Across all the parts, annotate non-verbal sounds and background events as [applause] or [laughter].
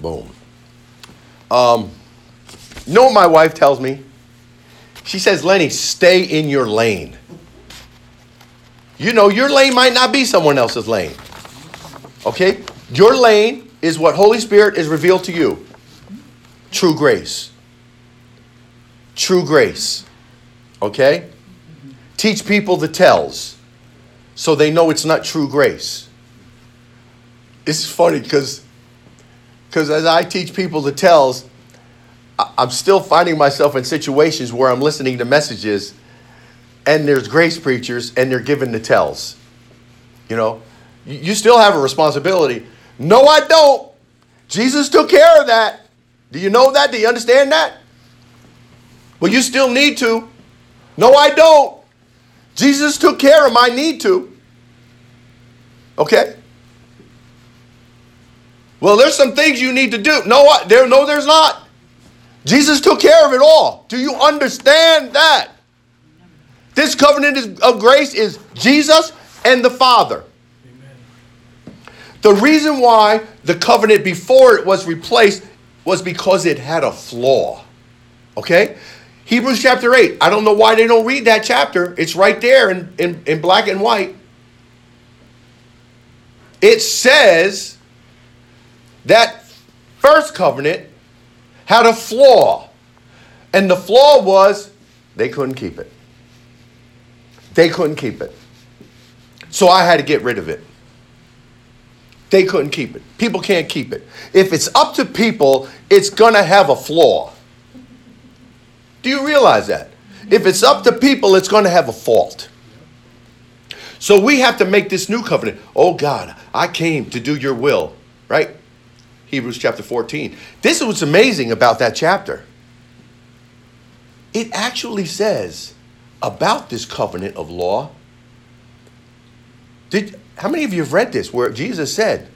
Boom. Um, you know what my wife tells me? She says, Lenny, stay in your lane. You know, your lane might not be someone else's lane. Okay? Your lane is what Holy Spirit is revealed to you. True grace. True grace. Okay? Teach people the tells so they know it's not true grace. It's funny because because as I teach people the tells, I'm still finding myself in situations where I'm listening to messages and there's grace preachers and they're giving the tells. You know, you still have a responsibility. No, I don't. Jesus took care of that. Do you know that? Do you understand that? Well, you still need to. No, I don't. Jesus took care of my need to. Okay? Well, there's some things you need to do. No, there, no, there's not. Jesus took care of it all. Do you understand that? This covenant of grace is Jesus and the Father. The reason why the covenant before it was replaced was because it had a flaw. Okay? Hebrews chapter 8. I don't know why they don't read that chapter. It's right there in, in, in black and white. It says that first covenant had a flaw. And the flaw was they couldn't keep it. They couldn't keep it. So I had to get rid of it. They couldn't keep it. People can't keep it. If it's up to people, it's going to have a flaw. Do you realize that? If it's up to people, it's going to have a fault. So we have to make this new covenant. Oh God, I came to do your will, right? Hebrews chapter 14. This is what's amazing about that chapter. It actually says about this covenant of law. Did, how many of you have read this where Jesus said,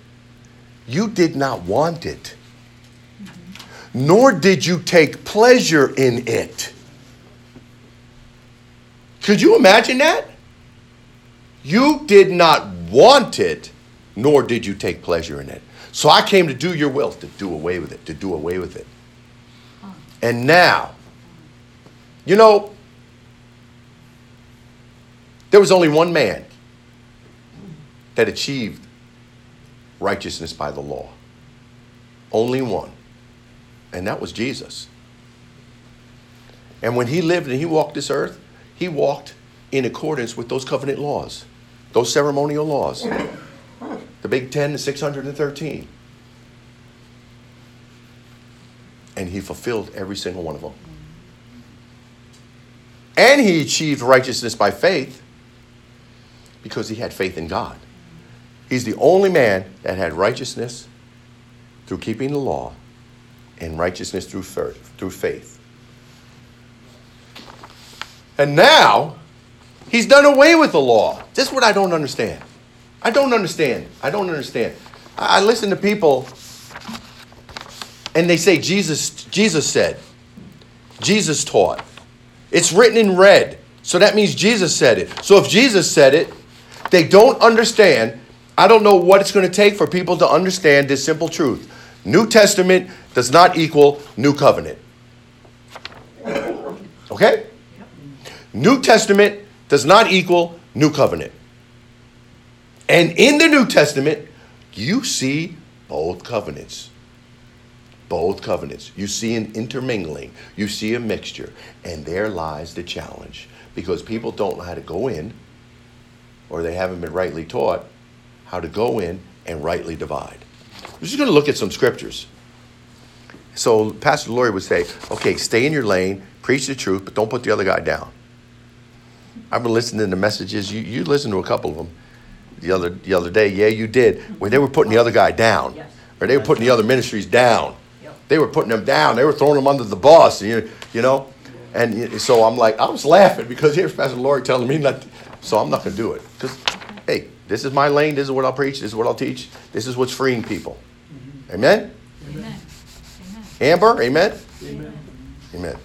You did not want it, nor did you take pleasure in it? Could you imagine that? You did not want it, nor did you take pleasure in it. So I came to do your will, to do away with it, to do away with it. And now, you know, there was only one man that achieved righteousness by the law. Only one. And that was Jesus. And when he lived and he walked this earth, he walked in accordance with those covenant laws, those ceremonial laws. The Big Ten, is 613. And he fulfilled every single one of them. And he achieved righteousness by faith because he had faith in God. He's the only man that had righteousness through keeping the law and righteousness through, through faith. And now, he's done away with the law. This is what I don't understand. I don't understand. I don't understand. I, listen to people and they say Jesus Jesus said. Jesus taught. It's written in red. So that means Jesus said it. So if Jesus said it, they don't understand. I don't know what it's going to take for people to understand this simple truth. New Testament does not equal New Covenant. Okay? New Testament does not equal New Covenant. And in the New Testament, you see both covenants. Both covenants. You see an intermingling, you see a mixture, and there lies the challenge because people don't know how to go in or they haven't been rightly taught how to go in and rightly divide. We're just going to look at some scriptures. So Pastor Laurie would say, okay, stay in your lane, preach the truth, but don't put the other guy down. I've been listening to messages. You, you listened to a couple of them the other the other day. Yeah, you did. Where they were putting the other guy down, yes. or they were putting the other ministries down. Yep. They were putting them down. They were throwing them under the bus. You, you know, and so I'm like, I was laughing because here's Pastor Lori telling me not. To, so I'm not going to do it because, hey, this is my lane. This is what I'll preach. This is what I'll teach. This is what's freeing people. Mm-hmm. Amen? Amen. Amber, amen? Amen. Amen.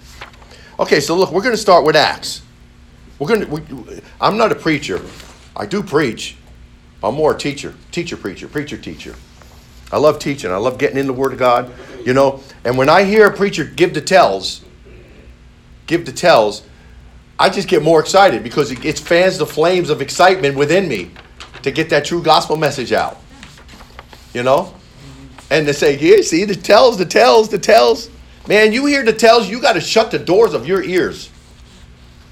Okay, so look, we're going to start with Acts. We're going to. We, I'm not a preacher. I do preach, I'm more a teacher, teacher, preacher, preacher, teacher. I love teaching. I love getting in the Word of God, you know. And when I hear a preacher give the tells, give the tells, I just get more excited because it, it fans the flames of excitement within me to get that true gospel message out. You know? And to say, yeah, see, the tells, the tells, the tells. Man, you hear the tells, you got to shut the doors of your ears.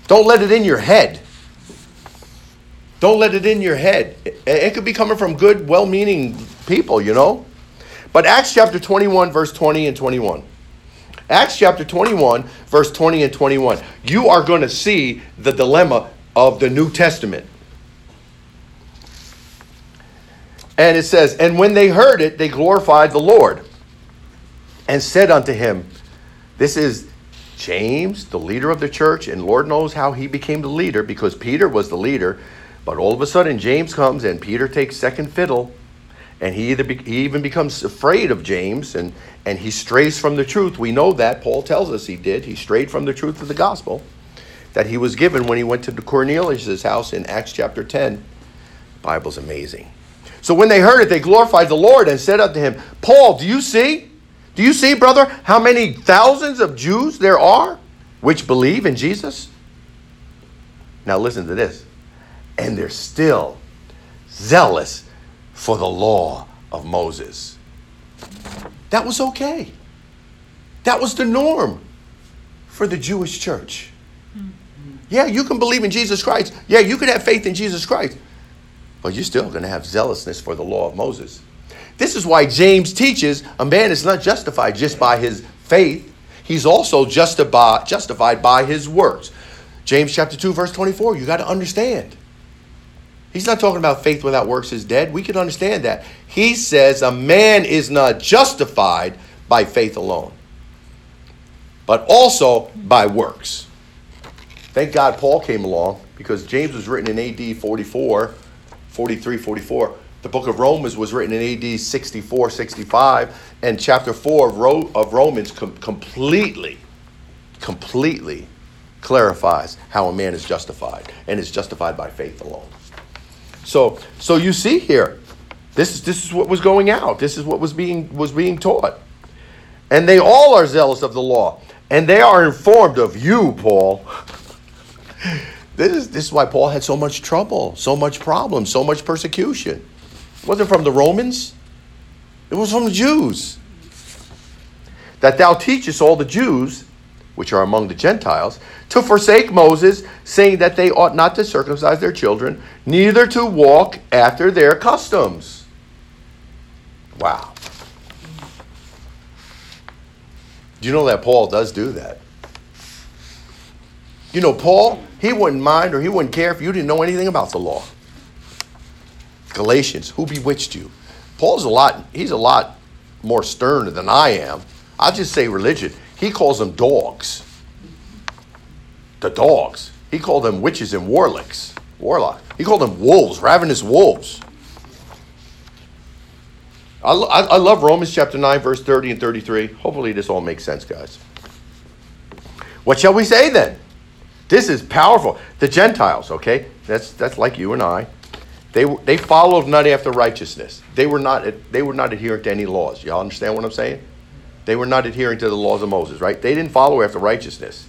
Don't let it in your head. Don't let it in your head. It, it could be coming from good, well meaning people, you know? But Acts chapter 21, verse 20 and 21. Acts chapter 21, verse 20 and 21. You are going to see the dilemma of the New Testament. And it says, And when they heard it, they glorified the Lord and said unto him, This is James, the leader of the church, and Lord knows how he became the leader because Peter was the leader. But all of a sudden, James comes and Peter takes second fiddle. And he, either be, he even becomes afraid of James and, and he strays from the truth. We know that. Paul tells us he did. He strayed from the truth of the gospel that he was given when he went to Cornelius' house in Acts chapter 10. The Bible's amazing. So when they heard it, they glorified the Lord and said unto him, Paul, do you see? Do you see, brother, how many thousands of Jews there are which believe in Jesus? Now listen to this. And they're still zealous for the law of Moses. That was okay. That was the norm for the Jewish church. Yeah, you can believe in Jesus Christ. Yeah, you can have faith in Jesus Christ but you're still going to have zealousness for the law of Moses. This is why James teaches a man is not justified just by his faith, he's also justified, justified by his works. James chapter 2, verse 24, you got to understand. He's not talking about faith without works is dead. We can understand that. He says a man is not justified by faith alone, but also by works. Thank God Paul came along because James was written in AD 44 43, 44. The book of Romans was written in AD 64, 65, and chapter 4 of, Romans com- completely, completely clarifies how a man is justified and is justified by faith alone. So, so you see here, this is, this is what was going out. This is what was being, was being taught. And they all are zealous of the law, and they are informed of you, Paul. [laughs] This is, this is why Paul had so much trouble, so much problem, so much persecution. It wasn't from the Romans, it was from the Jews. That thou teachest all the Jews, which are among the Gentiles, to forsake Moses, saying that they ought not to circumcise their children, neither to walk after their customs. Wow. Do you know that Paul does do that? You know, Paul, he wouldn't mind or he wouldn't care if you didn't know anything about the law. Galatians, who bewitched you? Paul's a lot, he's a lot more stern than I am. I'll just say religion. He calls them dogs. The dogs. He called them witches and warlocks. Warlock. He called them wolves, ravenous wolves. I, I, love Romans chapter 9, verse 30 and 33. Hopefully, this all makes sense, guys. What shall we say then? This is powerful. The Gentiles, okay, that's that's like you and I. They they followed not after righteousness. They were not they were not adhering to any laws. Y'all understand what I'm saying? They were not adhering to the laws of Moses, right? They didn't follow after righteousness,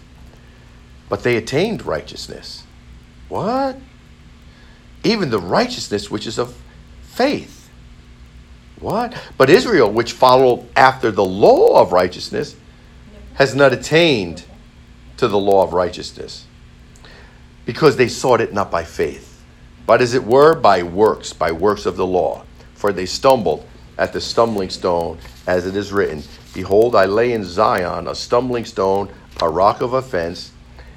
but they attained righteousness. What? Even the righteousness which is of faith. What? But Israel, which followed after the law of righteousness, has not attained to the law of righteousness because they sought it not by faith, but as it were by works, by works of the law. For they stumbled at the stumbling stone, as it is written Behold, I lay in Zion a stumbling stone, a rock of offense,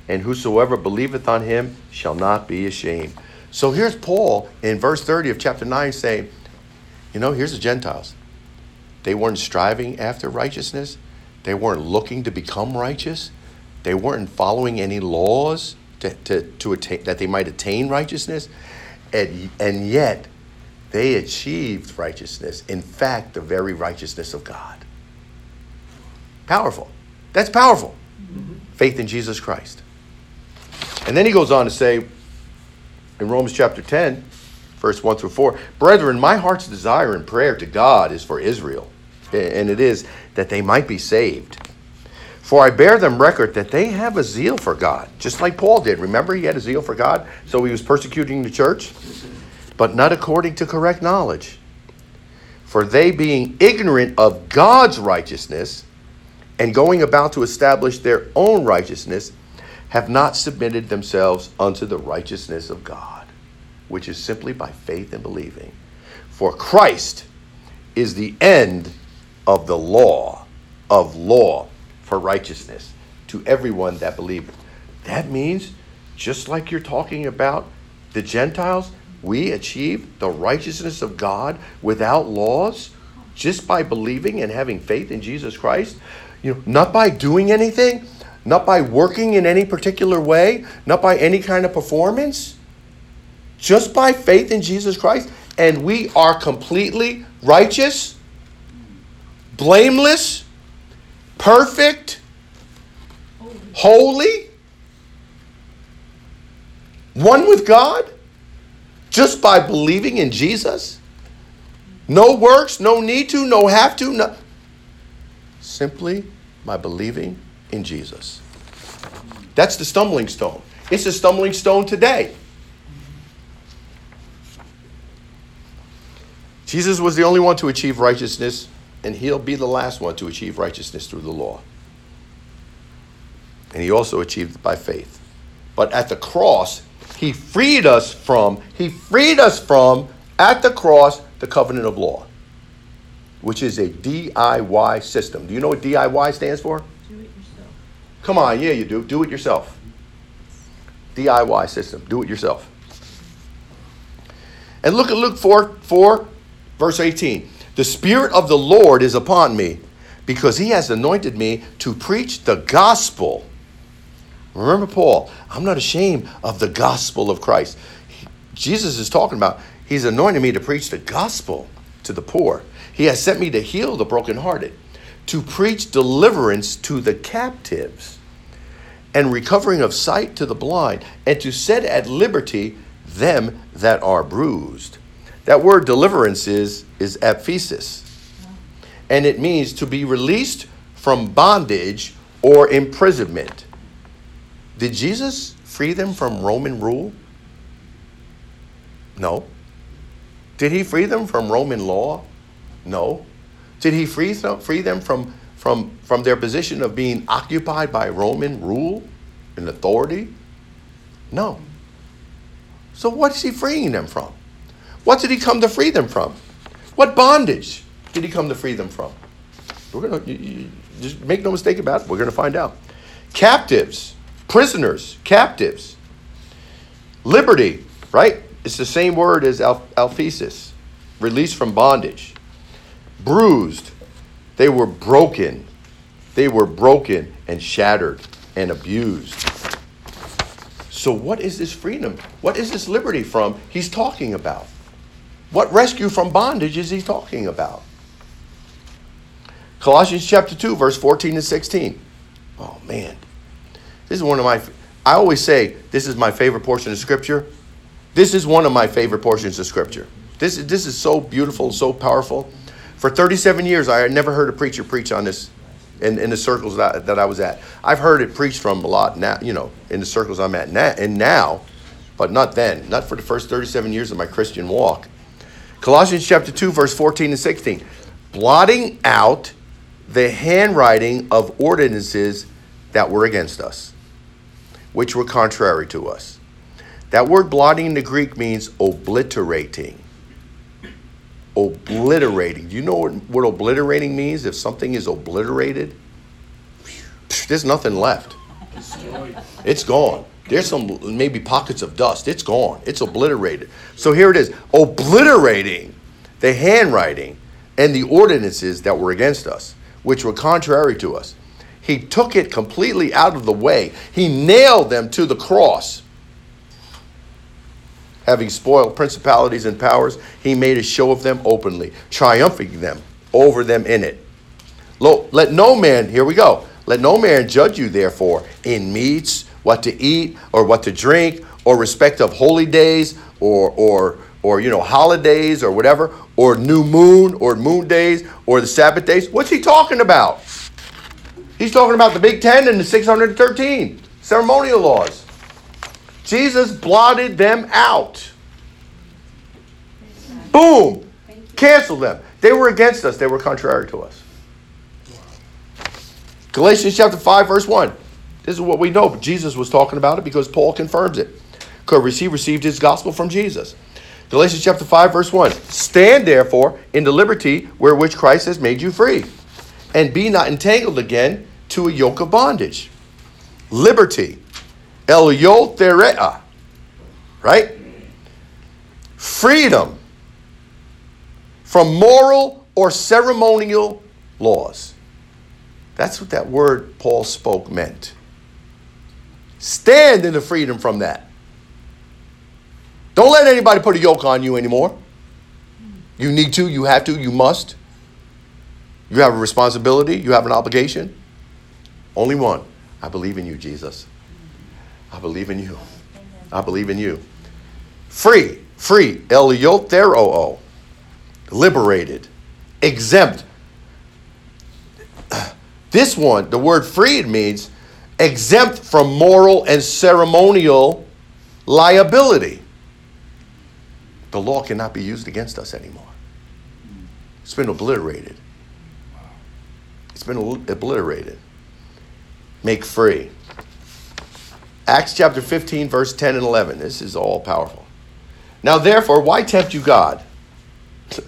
and whosoever believeth on him shall not be ashamed. So here's Paul in verse 30 of chapter 9 saying, You know, here's the Gentiles. They weren't striving after righteousness, they weren't looking to become righteous, they weren't following any laws to, to, to attain, that they might attain righteousness, and, and yet they achieved righteousness. In fact, the very righteousness of God. Powerful. That's powerful. Mm-hmm. Faith in Jesus Christ. And then he goes on to say in Romans chapter 10, verse 1 through 4. Brethren, my heart's desire and prayer to God is for Israel, and it is that they might be saved. For I bear them record that they have a zeal for God, just like Paul did. Remember, he had a zeal for God, so he was persecuting the church, but not according to correct knowledge. For they, being ignorant of God's righteousness, and going about to establish their own righteousness, have not submitted themselves unto the righteousness of God, which is simply by faith and believing. For Christ is the end of the law, of law for righteousness to everyone that believeth. That means, just like you're talking about the Gentiles, we achieve the righteousness of God without laws just by believing and having faith in Jesus Christ. You know, not by doing anything, not by working in any particular way, not by any kind of performance, just by faith in Jesus Christ. And we are completely righteous, blameless, perfect, holy, one with God, just by believing in Jesus. No works, no need to, no have to, no. Simply by believing in Jesus. That's the stumbling stone. It's a stumbling stone today. Jesus was the only one to achieve righteousness and he'll be the last one to achieve righteousness through the law. And he also achieved it by faith. But at the cross, he freed us from, he freed us from, at the cross, the covenant of law, which is a DIY system. Do you know what DIY stands for? Do it yourself. Come on, yeah, you do. Do it yourself. DIY system. Do it yourself. And look at Luke 4, 4 verse 18. The Spirit of the Lord is upon me because he has anointed me to preach the gospel. Remember, Paul, I'm not ashamed of the gospel of Christ. Jesus is talking about, he's anointed me to preach the gospel to the poor. He has sent me to heal the brokenhearted, to preach deliverance to the captives, and recovering of sight to the blind, and to set at liberty them that are bruised that word deliverance is, is aphesis. And it means to be released from bondage or imprisonment. Did Jesus free them from Roman rule? No. Did he free them from Roman law? No. Did he free them, free them from, from, from their position of being occupied by Roman rule and authority? No. So what is he freeing them from? What did he come to free them from? What bondage did he come to free them from? We're going to just make no mistake about it. We're to find out. Captives, prisoners, captives. Liberty, right? It's the same word as al- alphesis, released from bondage. Bruised, they were broken. They were broken and shattered and abused. So, what is this freedom? What is this liberty from he's talking about? What rescue from bondage is he talking about? Colossians chapter 2, verse 14 and 16. Oh, man. This is one of my, I always say, this is my favorite portion of Scripture. This is one of my favorite portions of Scripture. This, is, this is so beautiful, so powerful. For 37 years, I had never heard a preacher preach on this in, in the circles that, that I was at. I've heard it preached from a lot now, you know, in the circles I'm at now, and now, but not then, not for the first 37 years of my Christian walk. Colossians chapter 2, verse 14 and 16. Blotting out the handwriting of ordinances that were against us, which were contrary to us. That word blotting in the Greek means obliterating. Obliterating. Do you know what, what obliterating means? If something is obliterated, there's nothing left. It's gone. There's some maybe pockets of dust. It's gone. It's obliterated. So here it is obliterating the handwriting and the ordinances that were against us, which were contrary to us. He took it completely out of the way. He nailed them to the cross. Having spoiled principalities and powers, he made a show of them openly, triumphing them over them in it. Lo, Let no man, here we go, let no man judge you, therefore, in meats what to eat or what to drink or respect of holy days or, or, or you know holidays or whatever or new moon or moon days or the sabbath days. What's he talking about? He's talking about the big 10 and the 613 ceremonial laws jesus blotted them out. Boom. Canceled them. They were against us. They were contrary to us. Galatians chapter 5 verse 1 this is what we know. Jesus was talking about it because paul confirms it. Because he received his gospel from jesus. Galatians chapter 5, verse 1. Stand therefore in the liberty wherewith Christ has made you free, and be not entangled again to a yoke of bondage. Liberty. Eleutheria. Right? Freedom from moral or ceremonial laws. That's what that word Paul spoke meant. Stand in the freedom from that. Don't let anybody put a yoke on you anymore. You need to, you have to, you must. You have a responsibility, you have an obligation. Only one. I believe in you, Jesus. I believe in you. I believe in you. Free, free, eleuthero, liberated, exempt. This one, the word freed means exempt from moral and ceremonial liability the law cannot be used against us anymore. It's been obliterated. It's been obliterated. Make free. Acts chapter 15, verse 10 and 11. This is all powerful. Now, therefore, why tempt you God? [laughs]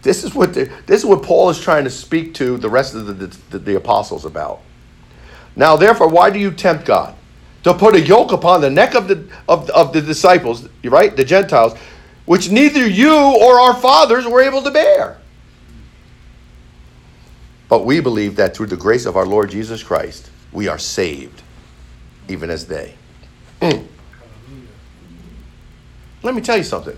This is what this is what Paul is trying to speak to the rest of the, the, the apostles about. Now, therefore, why do you tempt God? To put a yoke upon the neck of the of, of the disciples, right? The Gentiles, which neither you or our fathers were able to bear. But we believe that through the grace of our Lord Jesus Christ, we are saved, even as they. Mm. Let me tell you something.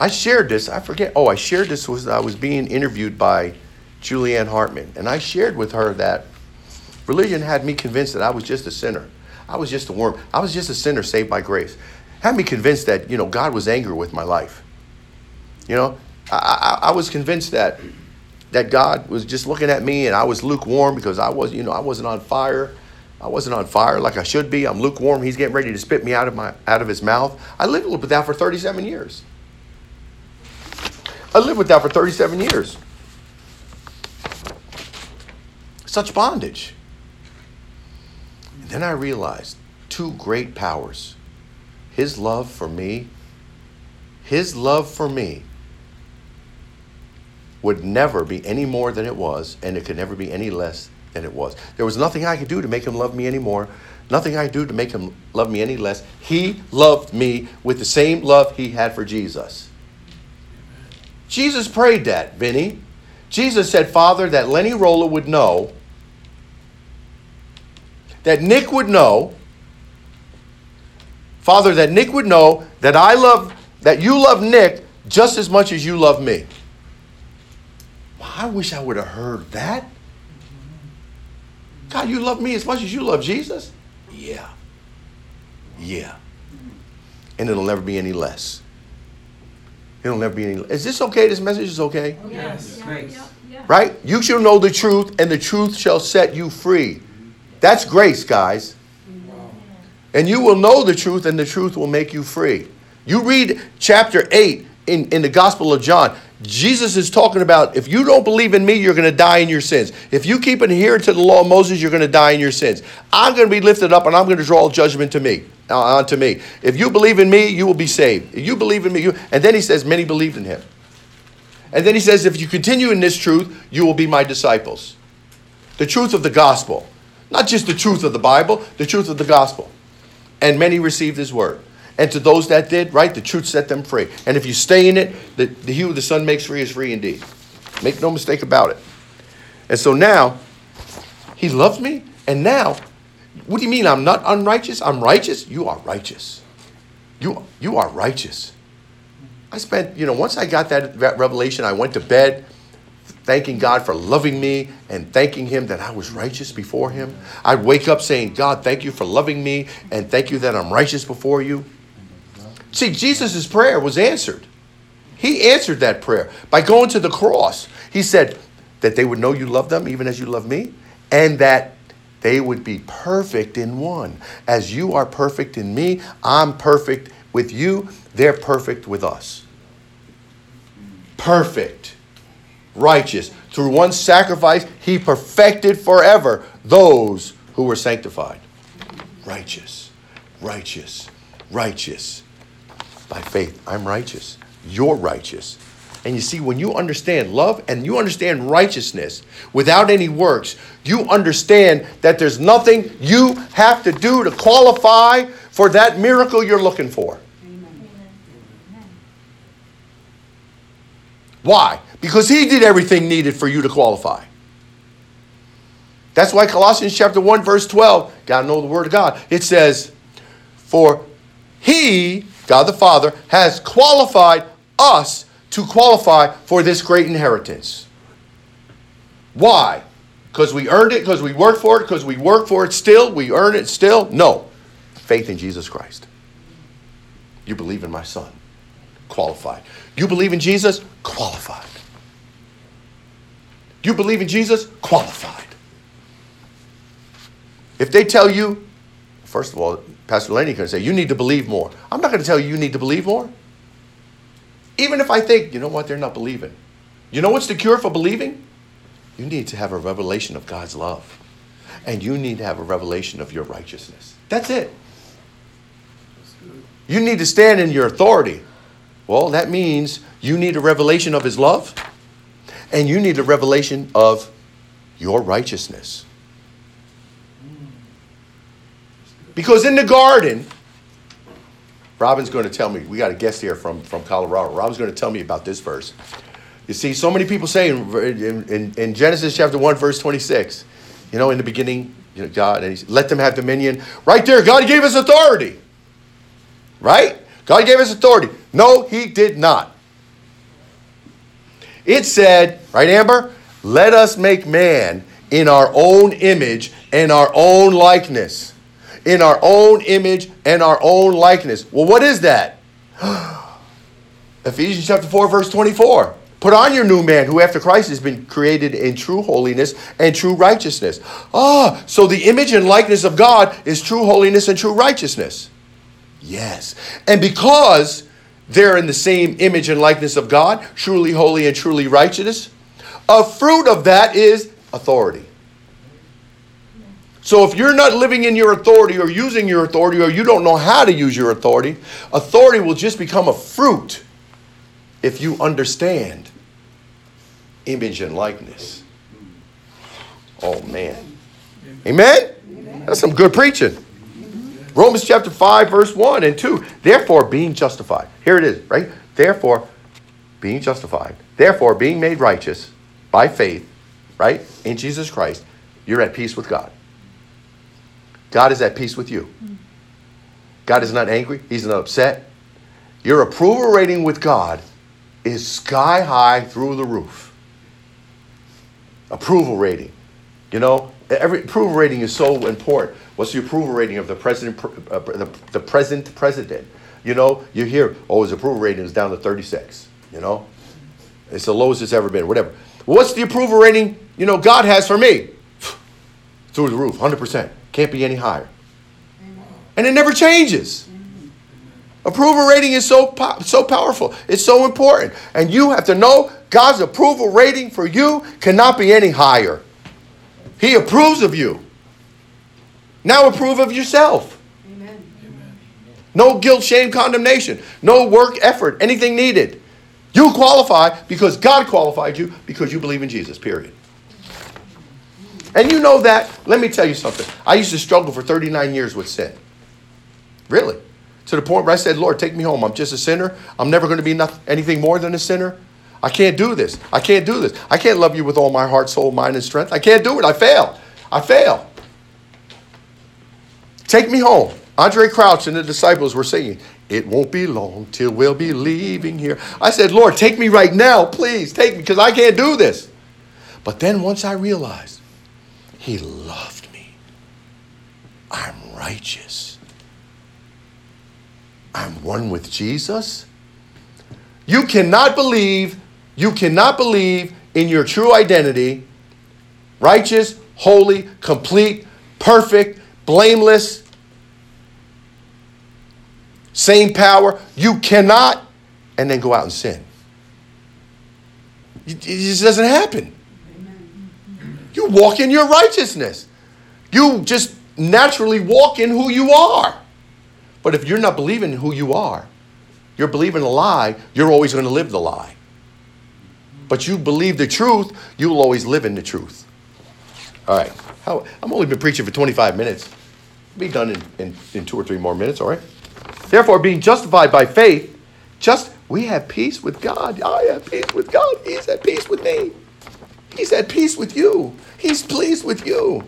I shared this, I forget, oh, I shared this was I was being interviewed by Julianne Hartman, and I shared with her that religion had me convinced that I was just a sinner. I was just a worm. I was just a sinner saved by grace had me convinced that you know God was angry with my life. You know, I, I, I, was convinced that that God was just looking at me and I was lukewarm because I was you know I wasn't on fire. I wasn't on fire like I should be. I'm lukewarm. He's getting ready to spit me out of my out of his mouth. I lived with that for 37 years. I lived with that for 37 years. Such bondage. And then I realized two great powers his love for me, His love for me would never be any more than it was, and it could never be any less than it was. There was nothing I could do to make Him love me anymore, nothing I could do to make Him love me any less. He loved me with the same love He had for Jesus. Jesus prayed that, Vinny. Jesus said, Father, that Lenny Rolla would know, that Nick would know, Father, that Nick would know that I love, that you love Nick just as much as you love me. I wish I would have heard that. God, you love me as much as you love Jesus? Yeah. Yeah. And it'll never be any less. It'll never be any less. Is this okay? This message is okay? Yes. yes. Right? You shall know the truth, and the truth shall set you free. That's grace, guys. And you will know the truth, and the truth will make you free. You read chapter 8 in, in the Gospel of John. Jesus is talking about if you don't believe in me, you're going to die in your sins. If you keep adhering to the law of Moses, you're going to die in your sins. I'm going to be lifted up and I'm going to draw judgment to me, uh, onto me. If you believe in me, you will be saved. If you believe in me, you, and then he says, many believed in him. And then he says, if you continue in this truth, you will be my disciples. The truth of the gospel. Not just the truth of the Bible, the truth of the gospel and many received his word. And to those that did, right, the truth set them free. And if you stay in it, the, the he who the Son makes free is free indeed. Make no mistake about it. And so now, he loved me, and now, what do you mean I'm not unrighteous? I'm righteous? You are righteous. You, you are righteous. I spent, you know, once I got that, that revelation, I went to bed thanking God for loving me and thanking Him that I was righteous before Him. I'd wake up saying, God, thank you for loving me and thank you that I'm righteous before you. See, Jesus' prayer was answered. He answered that prayer by going to the cross. He said that they would know you love them even as you love me, and that they would be perfect in one. As you are perfect in me, I'm perfect with you, they're perfect with us. Perfect, righteous. Through one sacrifice, he perfected forever those who were sanctified. Righteous, righteous, righteous. By faith, I'm righteous. You're righteous. And you see, when you understand love and you understand righteousness without any works, you understand that there's nothing you have to do to qualify for that miracle you're looking for. Why? Because he did everything needed for you to qualify. That's why Colossians chapter 1, verse 12, gotta know the word of God. It says, For he, God the Father, has qualified us to qualify for this great inheritance. Why? Because we earned it, because we worked for it, because we work for it still, we earn it still? No. Faith in Jesus Christ. You believe in my son. Qualified. You believe in Jesus? Qualified. You believe in Jesus? Qualified. If they tell you, first of all, Pastor Lenny can say, you need to believe more. I'm not going to tell you you need to believe more. Even if I think, you know what, they're not believing. You know what's the cure for believing? You need to have a revelation of God's love. And you need to have a revelation of your righteousness. That's it. You need to stand in your authority. Well, that means you need a revelation of His love and you need a revelation of your righteousness. Because in the garden, Robin's going to tell me, we got a guest here from, from Colorado. Robin's going to tell me about this verse. You see, so many people say in, in, in Genesis chapter 1, verse 26, you know, in the beginning, you know, God, and he let them have dominion. Right there, God gave us authority. Right? God gave us authority. No, he did not. It said, right, Amber? Let us make man in our own image and our own likeness in our own image and our own likeness. Well, what is that? [gasps] Ephesians chapter 4, verse 24. Put on your new man who after Christ has been created in true holiness and true righteousness. Ah, so the image and likeness of God is true holiness and true righteousness. Yes. And because they're in the same image and likeness of God, truly holy and truly righteous, a fruit of that is authority. So if you're not living in your authority or using your authority or you don't know how to use your authority, authority will just become a fruit if you understand image and likeness. Oh man. Amen? That's some good preaching. Romans chapter 5, verse 1 and 2. Therefore, being justified. Here it is, right? Therefore, being justified. Therefore, being made righteous by faith, right? In Jesus Christ, you're at peace with God. God is at peace with you. God is not angry. He's not upset. Your approval rating with God is sky high through the roof. Approval rating. You know, every approval rating is so important. What's the approval rating of the president, uh, the, the present president? You know, you hear, oh, his approval rating is down to 36. You know, it's the lowest it's ever been. Whatever. What's the approval rating? You know, God has for me through the roof, 100%. Can't be any higher. And it never changes. Approval rating is so, po- so powerful. It's so important. And you have to know God's approval rating for you cannot be any higher. He approves of you. Now approve of yourself. Amen. No guilt, shame, condemnation. No work, effort, anything needed. You qualify because God qualified you because you believe in Jesus, period. And you know that, let me tell you something. I used to struggle for 39 years with sin. Really. To the point where I said, Lord, take me home. I'm just a sinner. I'm never going to be nothing, anything more than a sinner. I can't do this. I can't do this. I can't love you with all my heart, soul, mind, and strength. I can't do it. I fail. I fail. Take me home. Andraé Crouch and the disciples were singing, It won't be long till we'll be leaving here. I said, Lord, take me right now, please. Take me, because I can't do this. But then once I realized he loved me. I'm righteous. I'm one with Jesus. You cannot believe, you cannot believe in your true identity, righteous, holy, complete, perfect, blameless, same power. You cannot, and then go out and sin. It just doesn't happen. You walk in your righteousness. You just naturally walk in who you are. But if you're not believing who you are, you're believing a lie, you're always going to live the lie. But you believe the truth, you'll always live in the truth. All right. How, I'm only been preaching for 25 minutes. Be done in, in, in two or three more minutes, all right? Therefore, being justified by faith, just we have peace with God. I have peace with God. He's at peace with me. He's at peace with you. He's pleased with you.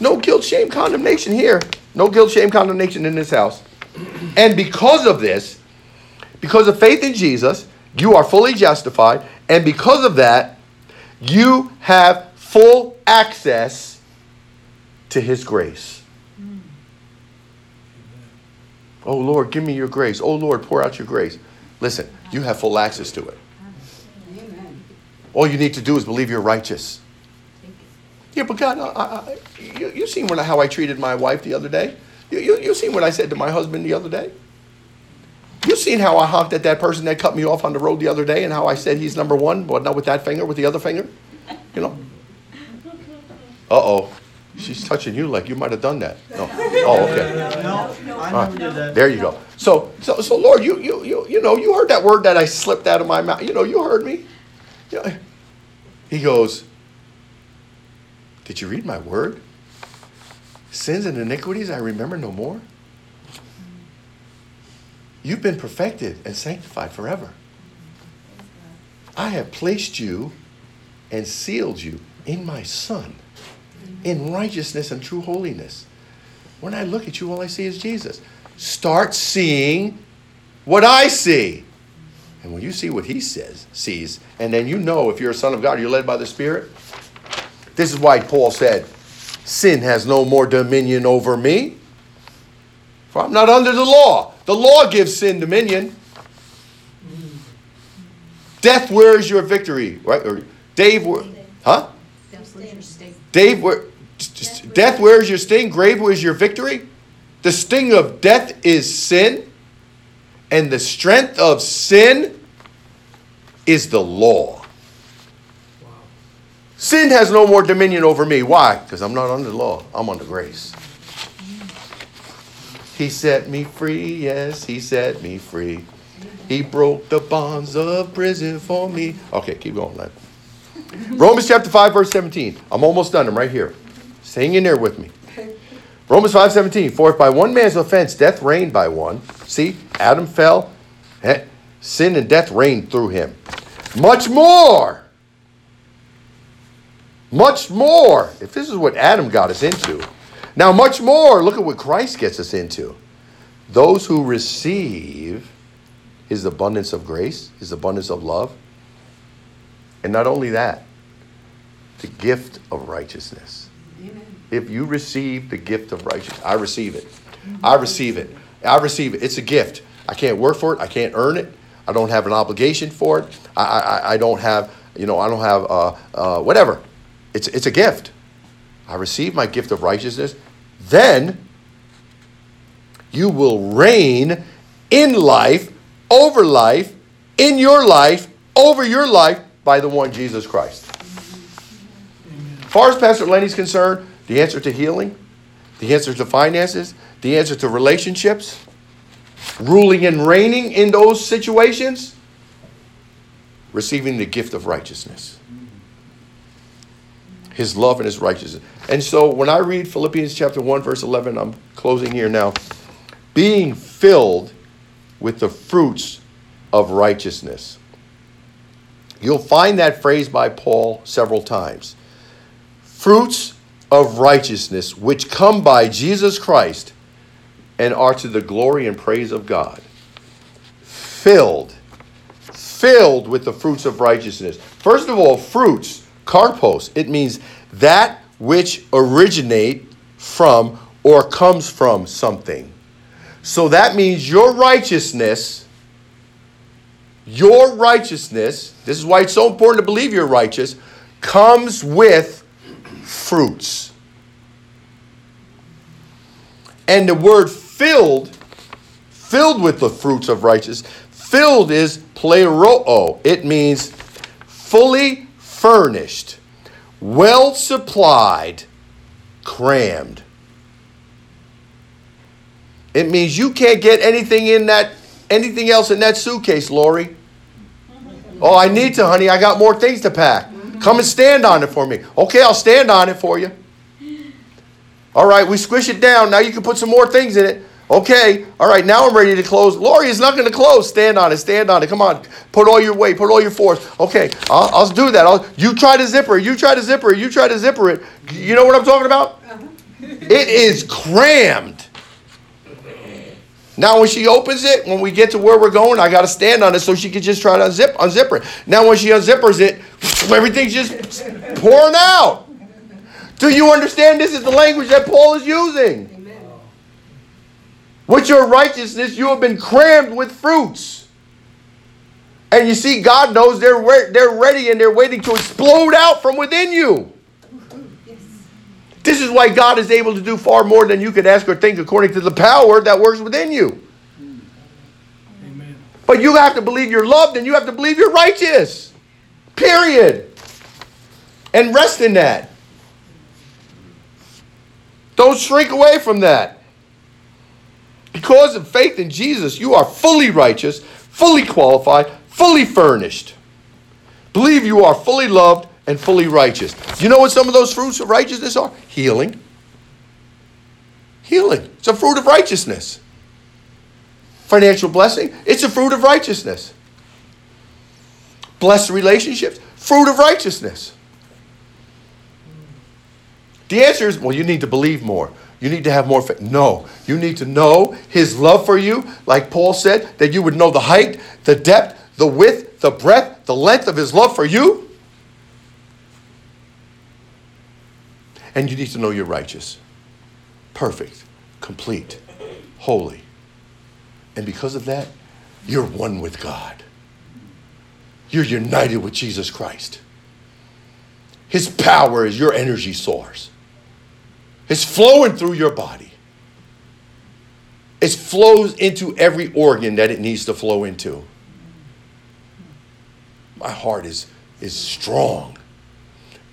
No guilt, shame, condemnation here. No guilt, shame, condemnation in this house. And because of this, because of faith in Jesus, you are fully justified. And because of that, you have full access to His grace. Oh Lord, give me your grace. Oh Lord, pour out your grace. Listen, you have full access to it. All you need to do is believe you're righteous. Yeah, but God, I, I, you, you seen when, how I treated my wife the other day? You, you, you seen what I said to my husband the other day? You seen how I honked at that person that cut me off on the road the other day and how I said he's number one, but not with that finger, with the other finger? You know? Uh oh. She's touching you like you might have done that. No. Oh, okay. No, I never did that. There you go. So, so, so, Lord, you, you, you, you know, you heard that word that I slipped out of my mouth. You know, you heard me. You know, he goes, Did you read my word? Sins and iniquities I remember no more. You've been perfected and sanctified forever. I have placed you and sealed you in my Son, in righteousness and true holiness. When I look at you, all I see is Jesus. Start seeing what I see. And when you see what he says, sees, and then you know if you're a son of God, you're led by the Spirit. This is why Paul said, Sin has no more dominion over me. For I'm not under the law. The law gives sin dominion. Death, where is your victory? Right? Or Dave, where, huh? Dave, where, death, where is your sting? Grave, where is your victory? The sting of death is sin, and the strength of sin is the law. Sin has no more dominion over me. Why? Because I'm not under the law, I'm under grace. He set me free, yes, he set me free. He broke the bonds of prison for me. Okay, keep going, man. [laughs] Romans chapter 5, verse 17. I'm almost done. I'm right here. Hang in there with me. Romans 5, 17. For if by one man's offense death reigned by one, see, Adam fell, sin and death reigned through him. Much more. Much more. If this is what Adam got us into, now, much more, look at what Christ gets us into. Those who receive his abundance of grace, his abundance of love, and not only that, the gift of righteousness. Amen. If you receive the gift of righteousness, I receive it. I receive it. I receive it. It's a gift. I can't work for it. I can't earn it. I don't have an obligation for it. I, I, I don't have, you know, I don't have uh, uh, whatever. It's, it's a gift. I receive my gift of righteousness, then you will reign in life, over life, in your life, over your life by the one Jesus Christ. As far as Pastor Lenny's concerned, the answer to healing, the answer to finances, the answer to relationships, ruling and reigning in those situations, receiving the gift of righteousness his love and his righteousness. And so when I read Philippians chapter 1, verse 11, I'm closing here now. Being filled with the fruits of righteousness. You'll find that phrase by Paul several times. Fruits of righteousness, which come by Jesus Christ and are to the glory and praise of God. Filled, filled with the fruits of righteousness. First of all, fruits Karpos, it means that which originate from or comes from something. So that means your righteousness, your righteousness, this is why it's so important to believe you're righteous, comes with fruits. And the word filled, filled with the fruits of righteousness, filled is pleroo. It means fully furnished, well supplied, crammed. It means you can't get anything in that anything else in that suitcase, Lori. Oh, I need to, honey. I got more things to pack. Come and stand on it for me. Okay, I'll stand on it for you. All right, we squish it down. Now you can put some more things in it. Okay, all right, now I'm ready to close. Lori is not going to close. Stand on it, stand on it. Come on, put all your weight, put all your force. Okay, I'll, I'll do that. I'll, you try to zipper it, you try to zipper it, you try to zipper it. You know what I'm talking about? Uh-huh. It is crammed. Now, when she opens it, when we get to where we're going, I got to stand on it so she can just try to unzip, unzipper it. Now, when she unzippers it, everything's just pouring out. Do you understand? This is the language that Paul is using. Amen. With your righteousness, you have been crammed with fruits. And you see, God knows they're, re- they're ready and they're waiting to explode out from within you. This is why God is able to do far more than you could ask or think according to the power that works within you. Amen. But you have to believe you're loved and you have to believe you're righteous. Period. And rest in that. Don't shrink away from that. Because of faith in Jesus, you are fully righteous, fully qualified, fully furnished. Believe you are fully loved and fully righteous. Do you know what some of those fruits of righteousness are? Healing. Healing. It's a fruit of righteousness. Financial blessing. It's a fruit of righteousness. Blessed relationships. Fruit of righteousness. The answer is well, you need to believe more. You need to have more faith. No, you need to know His love for you, like Paul said, that you would know the height, the depth, the width, the breadth, the length of His love for you. And you need to know you're righteous, perfect, complete, holy. And because of that, you're one with God. You're united with Jesus Christ. His power is your energy source. It's flowing through your body. It flows into every organ that it needs to flow into. My heart is, is strong.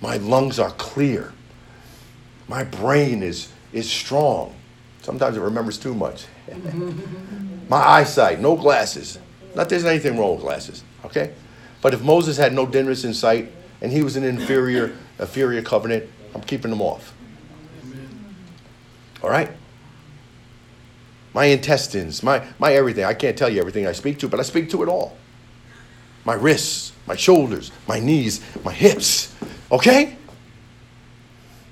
My lungs are clear. My brain is, is strong. Sometimes it remembers too much. [laughs] My eyesight, no glasses. Not there's anything wrong with glasses, okay? But if Moses had no dimness in sight and he was an inferior, inferior covenant, I'm keeping them off. All right? My intestines, my, my everything. I can't tell you everything I speak to, but I speak to it all. My wrists, my shoulders, my knees, my hips. Okay?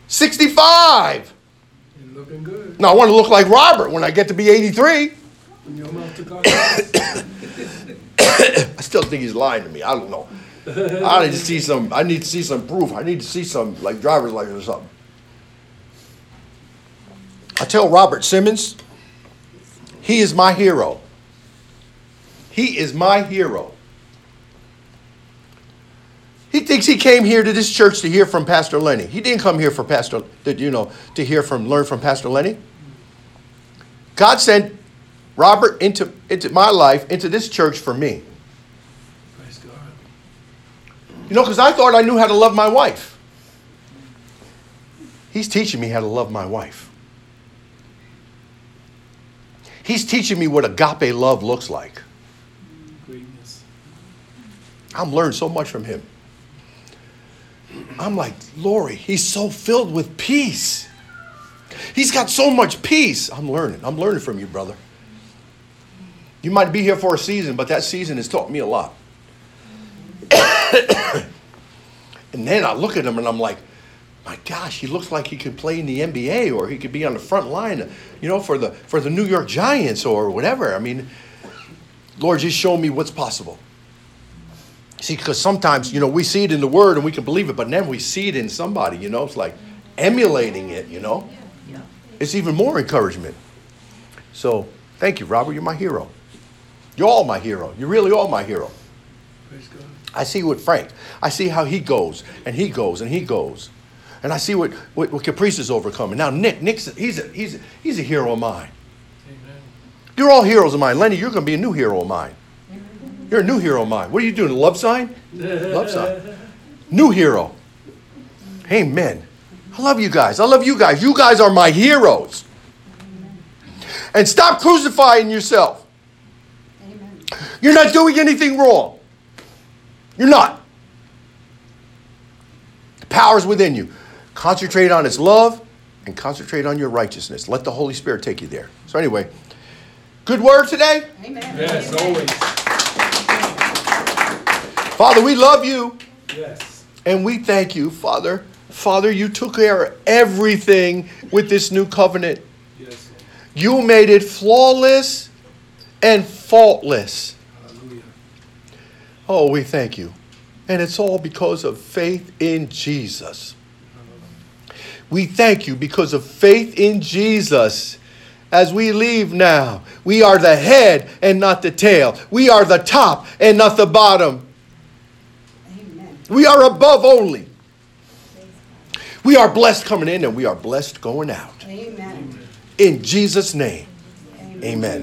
65. You're looking good. Now I want to look like Robert when I get to be 83. [coughs] I still think he's lying to me. I don't know. I need to see some. I need to see some proof. I need to see some like driver's license or something. I tell Robert Simmons, he is my hero. He is my hero. He thinks he came here to this church to hear from Pastor Lenny. He didn't come here for Pastor, you know, to hear from, learn from Pastor Lenny. God sent Robert into, into my life, into this church for me. Praise God. You know, because I thought I knew how to love my wife. He's teaching me how to love my wife. He's teaching me what agape love looks like. Greatness. I'm learning so much from him. I'm like, Lori, he's so filled with peace. He's got so much peace. I'm learning. I'm learning from you, brother. You might be here for a season, but that season has taught me a lot. [coughs] and then I look at him and I'm like, my gosh, he looks like he could play in the NBA or he could be on the front line, you know, for the for the New York Giants or whatever. I mean, Lord, just show me what's possible. See, because sometimes, you know, we see it in the Word and we can believe it, but then we see it in somebody, you know, it's like emulating it, you know. It's even more encouragement. So, Thank you, Robert. You're my hero. You're all my hero. You're really all my hero. Praise God. I see with Frank. I see how he goes and he goes and he goes. And I see what, what, what Caprice is overcoming. Now, Nick, Nick's he's a, he's, a, he's a hero of mine. Amen. You're all heroes of mine. Lenny, you're going to be a new hero of mine. You're a new hero of mine. What are you doing? Love sign? Love sign. New hero. Amen. I love you guys. I love you guys. You guys are my heroes. And stop crucifying yourself. Amen. You're not doing anything wrong. You're not. The power's within you. Concentrate on His love and concentrate on your righteousness. Let the Holy Spirit take you there. So, anyway, good word today. Amen. Yes, Amen. always. Father, we love you Yes. and we thank you, Father. Father, you took care of everything with this new covenant. Yes. Lord. You made it flawless and faultless. Hallelujah. Oh, we thank you. And it's all because of faith in Jesus. We thank you because of faith in Jesus. As we leave now, we are the head and not the tail. We are the top and not the bottom. Amen. We are above only. We are blessed coming in and we are blessed going out. Amen. In Jesus' name, Amen. amen.